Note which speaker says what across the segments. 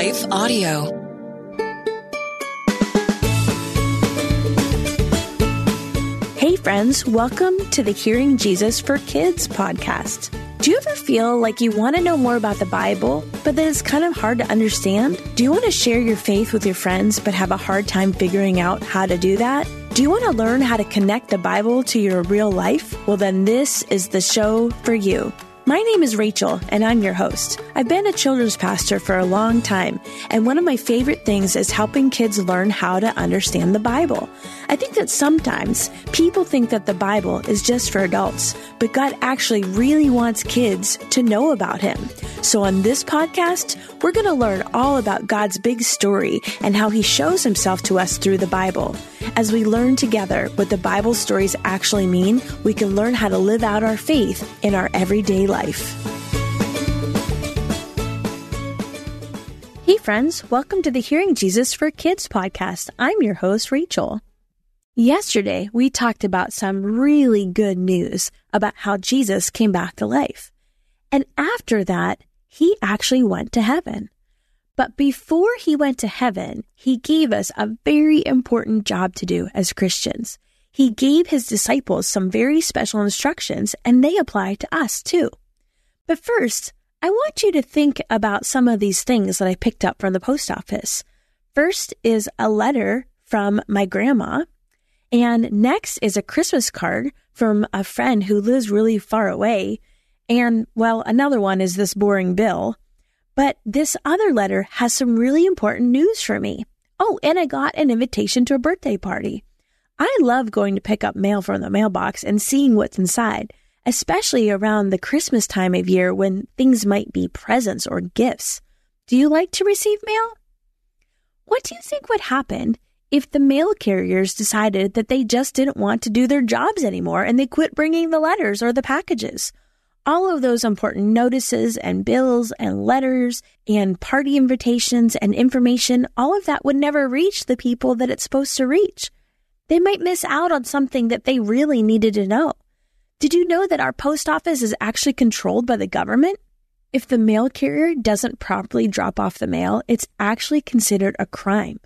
Speaker 1: Life Audio.
Speaker 2: Hey, friends, welcome to the Hearing Jesus for Kids podcast. Do you ever feel like you want to know more about the Bible, but that it's kind of hard to understand? Do you want to share your faith with your friends, but have a hard time figuring out how to do that? Do you want to learn how to connect the Bible to your real life? Well, then this is the show for you. My name is Rachel, and I'm your host. I've been a children's pastor for a long time, and one of my favorite things is helping kids learn how to understand the Bible. I think that sometimes people think that the Bible is just for adults, but God actually really wants kids to know about Him. So on this podcast, we're going to learn all about God's big story and how He shows Himself to us through the Bible. As we learn together what the Bible stories actually mean, we can learn how to live out our faith in our everyday life. Hey, friends, welcome to the Hearing Jesus for Kids podcast. I'm your host, Rachel. Yesterday, we talked about some really good news about how Jesus came back to life. And after that, he actually went to heaven. But before he went to heaven, he gave us a very important job to do as Christians. He gave his disciples some very special instructions, and they apply to us too. But first, I want you to think about some of these things that I picked up from the post office. First is a letter from my grandma, and next is a Christmas card from a friend who lives really far away. And, well, another one is this boring bill. But this other letter has some really important news for me. Oh, and I got an invitation to a birthday party. I love going to pick up mail from the mailbox and seeing what's inside, especially around the Christmas time of year when things might be presents or gifts. Do you like to receive mail? What do you think would happen if the mail carriers decided that they just didn't want to do their jobs anymore and they quit bringing the letters or the packages? all of those important notices and bills and letters and party invitations and information, all of that would never reach the people that it's supposed to reach. They might miss out on something that they really needed to know. Did you know that our post office is actually controlled by the government? If the mail carrier doesn't properly drop off the mail, it's actually considered a crime.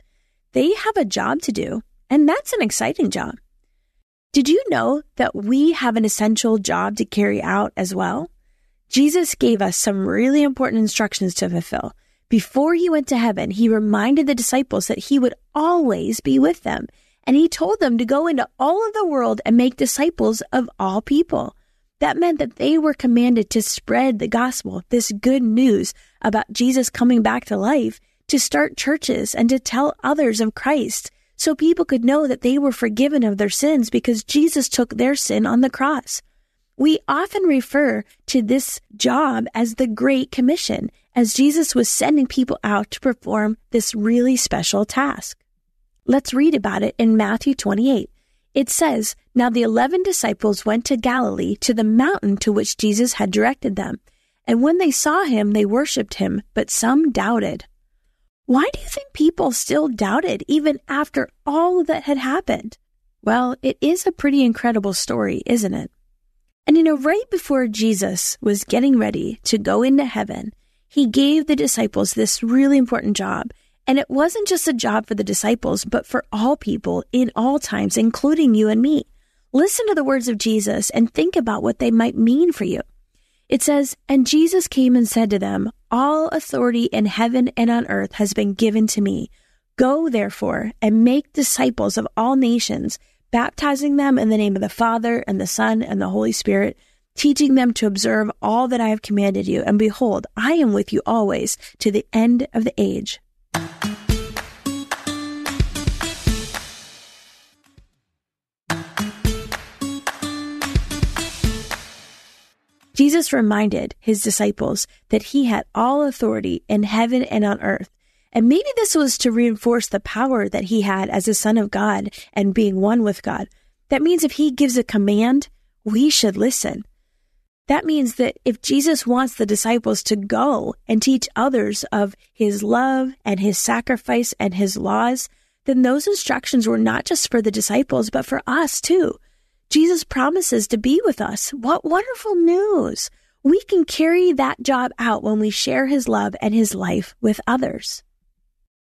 Speaker 2: They have a job to do, and that's an exciting job. Did you know that we have an essential job to carry out as well? Jesus gave us some really important instructions to fulfill. Before he went to heaven, he reminded the disciples that he would always be with them. And he told them to go into all of the world and make disciples of all people. That meant that they were commanded to spread the gospel, this good news about Jesus coming back to life, to start churches and to tell others of Christ so people could know that they were forgiven of their sins because Jesus took their sin on the cross. We often refer to this job as the Great Commission, as Jesus was sending people out to perform this really special task. Let's read about it in Matthew 28. It says, Now the eleven disciples went to Galilee to the mountain to which Jesus had directed them. And when they saw him, they worshipped him, but some doubted. Why do you think people still doubted even after all that had happened? Well, it is a pretty incredible story, isn't it? And you know, right before Jesus was getting ready to go into heaven, he gave the disciples this really important job. And it wasn't just a job for the disciples, but for all people in all times, including you and me. Listen to the words of Jesus and think about what they might mean for you. It says, And Jesus came and said to them, All authority in heaven and on earth has been given to me. Go, therefore, and make disciples of all nations, baptizing them in the name of the Father, and the Son, and the Holy Spirit, teaching them to observe all that I have commanded you. And behold, I am with you always to the end of the age. Jesus reminded his disciples that he had all authority in heaven and on earth. And maybe this was to reinforce the power that he had as a son of God and being one with God. That means if he gives a command, we should listen. That means that if Jesus wants the disciples to go and teach others of his love and his sacrifice and his laws, then those instructions were not just for the disciples, but for us too. Jesus promises to be with us. What wonderful news! We can carry that job out when we share his love and his life with others.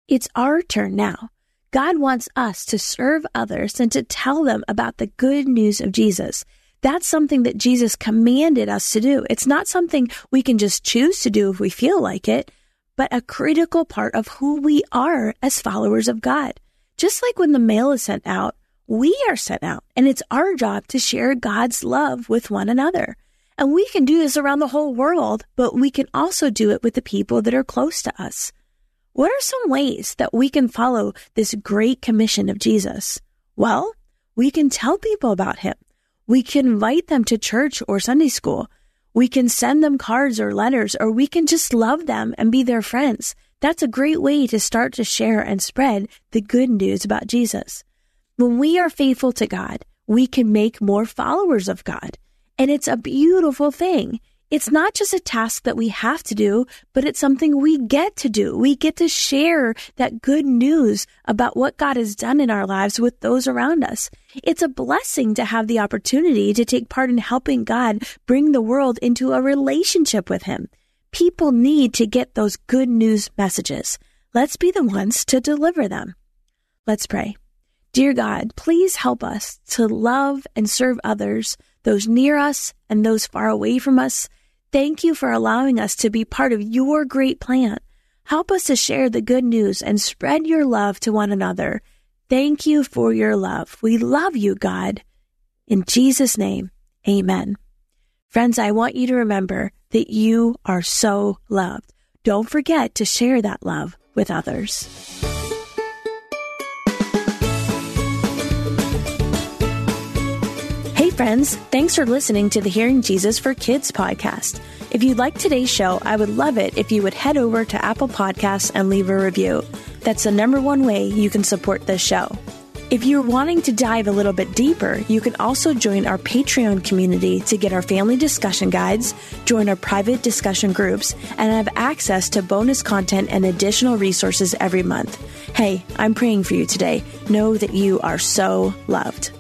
Speaker 2: It's our turn now. God wants us to serve others and to tell them about the good news of Jesus. That's something that Jesus commanded us to do. It's not something we can just choose to do if we feel like it, but a critical part of who we are as followers of God. Just like when the mail is sent out, we are sent out and it's our job to share God's love with one another. And we can do this around the whole world, but we can also do it with the people that are close to us. What are some ways that we can follow this great commission of Jesus? Well, we can tell people about him. We can invite them to church or Sunday school. We can send them cards or letters, or we can just love them and be their friends. That's a great way to start to share and spread the good news about Jesus. When we are faithful to God, we can make more followers of God. And it's a beautiful thing. It's not just a task that we have to do, but it's something we get to do. We get to share that good news about what God has done in our lives with those around us. It's a blessing to have the opportunity to take part in helping God bring the world into a relationship with Him. People need to get those good news messages. Let's be the ones to deliver them. Let's pray. Dear God, please help us to love and serve others, those near us and those far away from us Thank you for allowing us to be part of your great plan. Help us to share the good news and spread your love to one another. Thank you for your love. We love you, God. In Jesus' name, amen. Friends, I want you to remember that you are so loved. Don't forget to share that love with others. Friends. Thanks for listening to the Hearing Jesus for Kids podcast. If you like today's show, I would love it if you would head over to Apple Podcasts and leave a review. That's the number one way you can support this show. If you're wanting to dive a little bit deeper, you can also join our Patreon community to get our family discussion guides, join our private discussion groups, and have access to bonus content and additional resources every month. Hey, I'm praying for you today. Know that you are so loved.